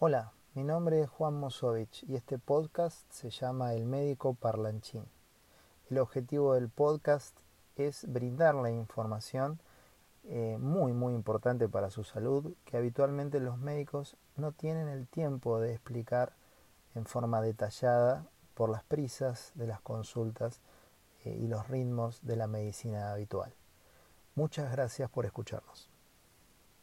Hola, mi nombre es Juan Mosovich y este podcast se llama El Médico Parlanchín. El objetivo del podcast es brindar la información eh, muy muy importante para su salud que habitualmente los médicos no tienen el tiempo de explicar en forma detallada por las prisas de las consultas eh, y los ritmos de la medicina habitual. Muchas gracias por escucharnos.